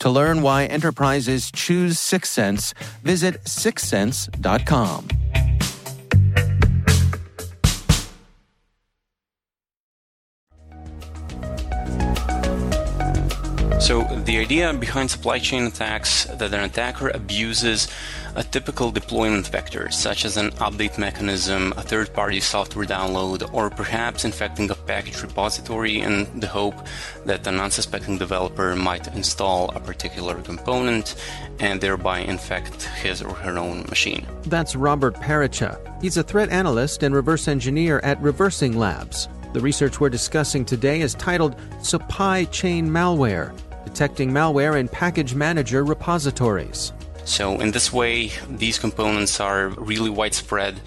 To learn why enterprises choose Syxsense, visit syxsense.com. So, the idea behind supply chain attacks that an attacker abuses a typical deployment vector, such as an update mechanism, a third party software download, or perhaps infecting a package repository in the hope that an unsuspecting developer might install a particular component and thereby infect his or her own machine. That's Robert Perica. He's a threat analyst and reverse engineer at Reversing Labs. The research we're discussing today is titled Supply Chain Malware Detecting Malware in Package Manager Repositories. So, in this way, these components are really widespread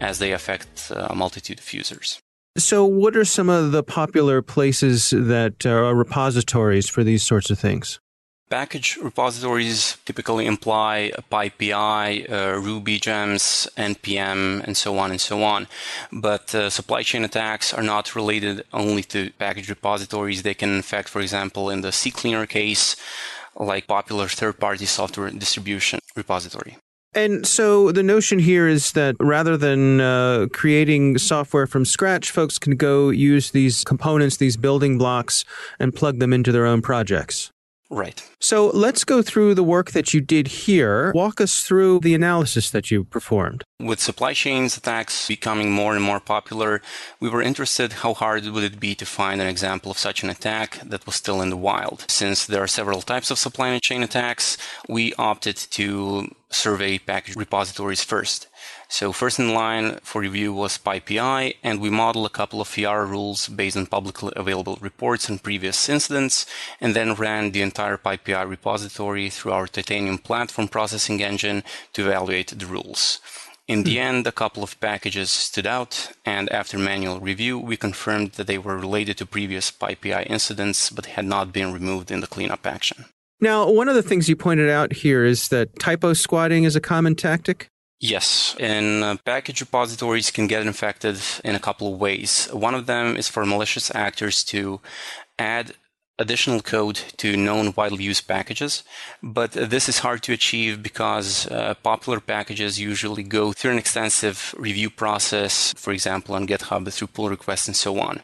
as they affect a multitude of users. So, what are some of the popular places that are repositories for these sorts of things? Package repositories typically imply PyPI, uh, Ruby gems, NPM, and so on and so on. But uh, supply chain attacks are not related only to package repositories. They can infect, for example, in the CCleaner case, like popular third-party software distribution repository. And so the notion here is that rather than uh, creating software from scratch, folks can go use these components, these building blocks, and plug them into their own projects. Right. So let's go through the work that you did here. Walk us through the analysis that you performed. With supply chains attacks becoming more and more popular, we were interested how hard would it be to find an example of such an attack that was still in the wild. Since there are several types of supply chain attacks, we opted to survey package repositories first. So first in line for review was PyPI, and we model a couple of Yara rules based on publicly available reports and previous incidents, and then ran the entire PyPI repository through our Titanium platform processing engine to evaluate the rules. In the hmm. end, a couple of packages stood out, and after manual review, we confirmed that they were related to previous PyPI incidents but had not been removed in the cleanup action. Now, one of the things you pointed out here is that typo squatting is a common tactic. Yes, and uh, package repositories can get infected in a couple of ways. One of them is for malicious actors to add additional code to known widely used packages, but this is hard to achieve because uh, popular packages usually go through an extensive review process, for example, on GitHub through pull requests and so on.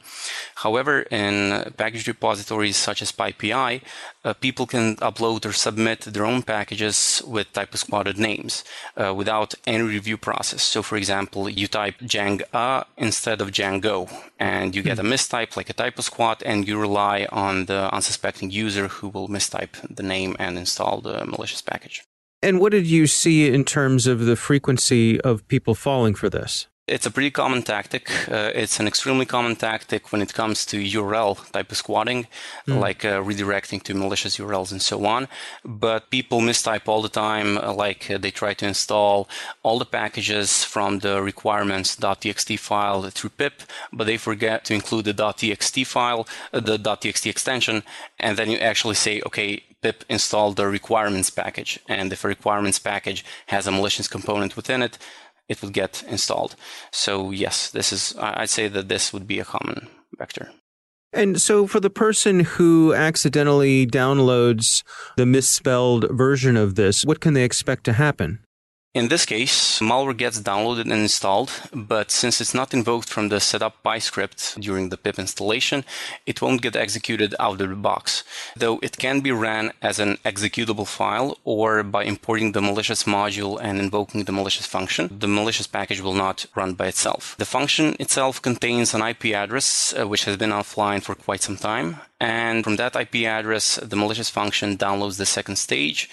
However, in package repositories such as PyPI, uh, people can upload or submit their own packages with typo squatted names uh, without any review process. So, for example, you type Janga instead of Django, and you get a hmm. mistype like a typo squat, and you rely on the unsuspecting user who will mistype the name and install the malicious package. And what did you see in terms of the frequency of people falling for this? It's a pretty common tactic. Uh, it's an extremely common tactic when it comes to URL type of squatting, mm. like uh, redirecting to malicious URLs and so on. But people mistype all the time, uh, like uh, they try to install all the packages from the requirements.txt file through pip, but they forget to include the .txt file, uh, the .txt extension, and then you actually say, okay, pip install the requirements package. And if a requirements package has a malicious component within it, it would get installed. So yes, this is I'd say that this would be a common vector. And so for the person who accidentally downloads the misspelled version of this, what can they expect to happen? In this case, malware gets downloaded and installed, but since it's not invoked from the setup py script during the pip installation, it won't get executed out of the box, though it can be ran as an executable file or by importing the malicious module and invoking the malicious function. The malicious package will not run by itself. The function itself contains an IP address uh, which has been offline for quite some time, and from that IP address, the malicious function downloads the second stage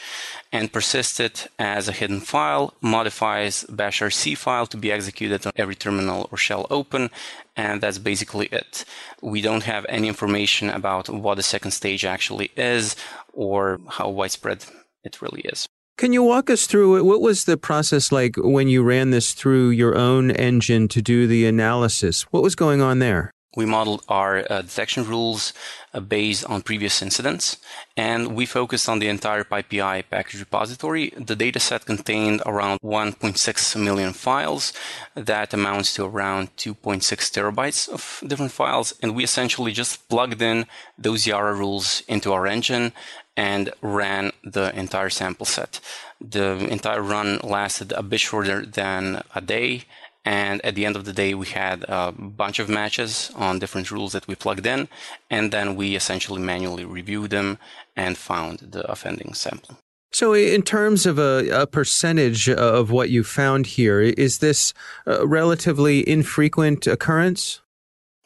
and persists it as a hidden file, modifies bashrc file to be executed on every terminal or shell open, and that's basically it. We don't have any information about what the second stage actually is or how widespread it really is. Can you walk us through? What was the process like when you ran this through your own engine to do the analysis? What was going on there? We modeled our uh, detection rules uh, based on previous incidents, and we focused on the entire PyPI package repository. The dataset contained around 1.6 million files. That amounts to around 2.6 terabytes of different files, and we essentially just plugged in those Yara rules into our engine and ran the entire sample set. The entire run lasted a bit shorter than a day and at the end of the day, we had a bunch of matches on different rules that we plugged in. And then we essentially manually reviewed them and found the offending sample. So, in terms of a, a, percentage of what you found here, is this a relatively infrequent occurrence?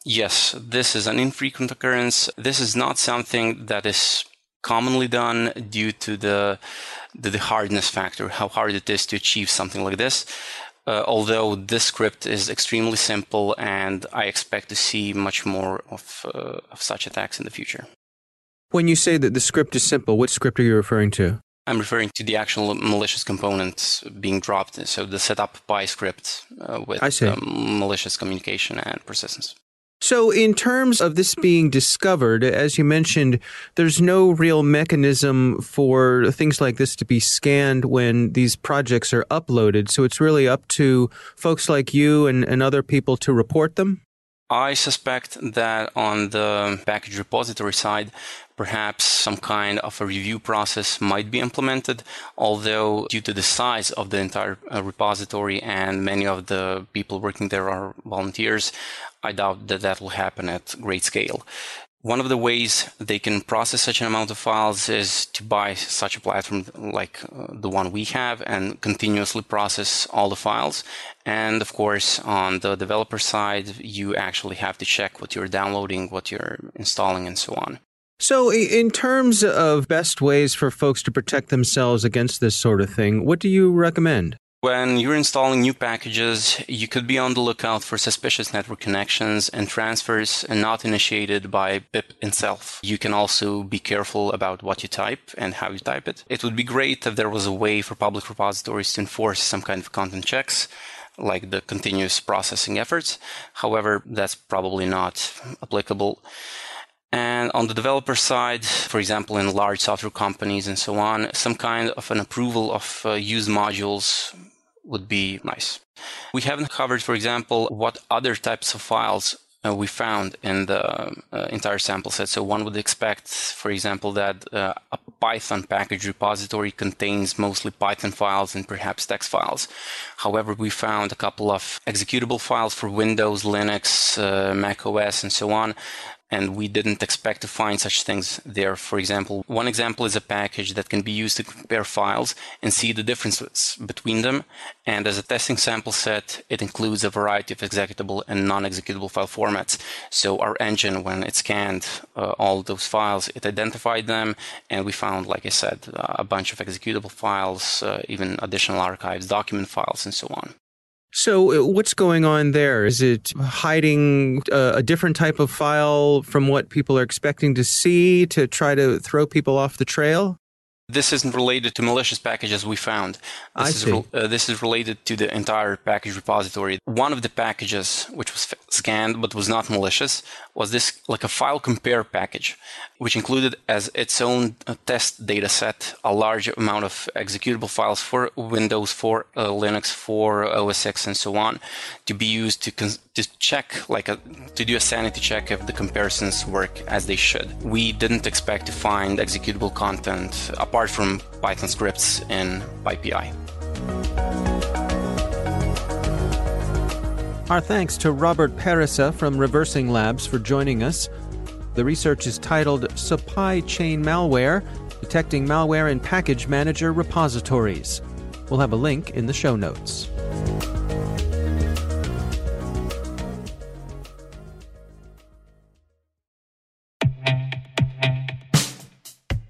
Yes, this is an infrequent occurrence. This is not something that is commonly done due to the, the, the hardness factor, how hard it is to achieve something like this. Uh, although this script is extremely simple and I expect to see much more of, uh, of such attacks in the future. When you say that the script is simple, what script are you referring to? I'm referring to the actual malicious components being dropped. So the setup py script uh, with um, malicious communication and persistence. So, in terms of this being discovered, as you mentioned, there's no real mechanism for things like this to be scanned when these projects are uploaded. So, it's really up to folks like you and, and other people to report them? I suspect that on the package repository side, perhaps some kind of a review process might be implemented, although due to the size of the entire uh, repository and many of the people working there are volunteers, I doubt that that will happen at great scale. One of the ways they can process such an amount of files is to buy such a platform like uh, the one we have and continuously process all the files. And of course, on the developer side, you actually have to check what you're downloading, what you're installing, and so on. So, in terms of best ways for folks to protect themselves against this sort of thing, what do you recommend? When you're installing new packages, you could be on the lookout for suspicious network connections and transfers and not initiated by pip itself. You can also be careful about what you type and how you type it. It would be great if there was a way for public repositories to enforce some kind of content checks like the continuous processing efforts. However, that's probably not applicable. And on the developer side, for example, in large software companies and so on, some kind of an approval of uh, used modules would be nice. We haven't covered, for example, what other types of files uh, we found in the uh, entire sample set. So one would expect, for example, that uh, a Python package repository contains mostly Python files and perhaps text files. However, we found a couple of executable files for Windows, Linux, uh, Mac OS, and so on and we didn't expect to find such things there. For example, one example is a package that can be used to compare files and see the differences between them. And as a testing sample set, it includes a variety of executable and non-executable file formats. So our engine, when it scanned uh, all those files, it identified them, and we found, like I said, a bunch of executable files, uh, even additional archives, document files, and so on. So, uh, what's going on there? Is it hiding a, a, different type of file from what people are expecting to see to try to throw people off the trail? This isn't related to malicious packages we found. This I is see. Re- uh, this is related to the entire package repository. One of the packages, which was f- scanned but was not malicious, was this like a file compare package, which included as its own uh, test data set a large amount of executable files for Windows, for uh, Linux, for OS X, and so on, to be used to con- to check like a, to do a sanity check if the comparisons work as they should. We didn't expect to find executable content apart from Python scripts in PyPI. Our thanks to Robert Perica from Reversing Labs for joining us. The research is titled Supply Chain Malware Detecting Malware in Package Manager Repositories. We'll have a link in the show notes.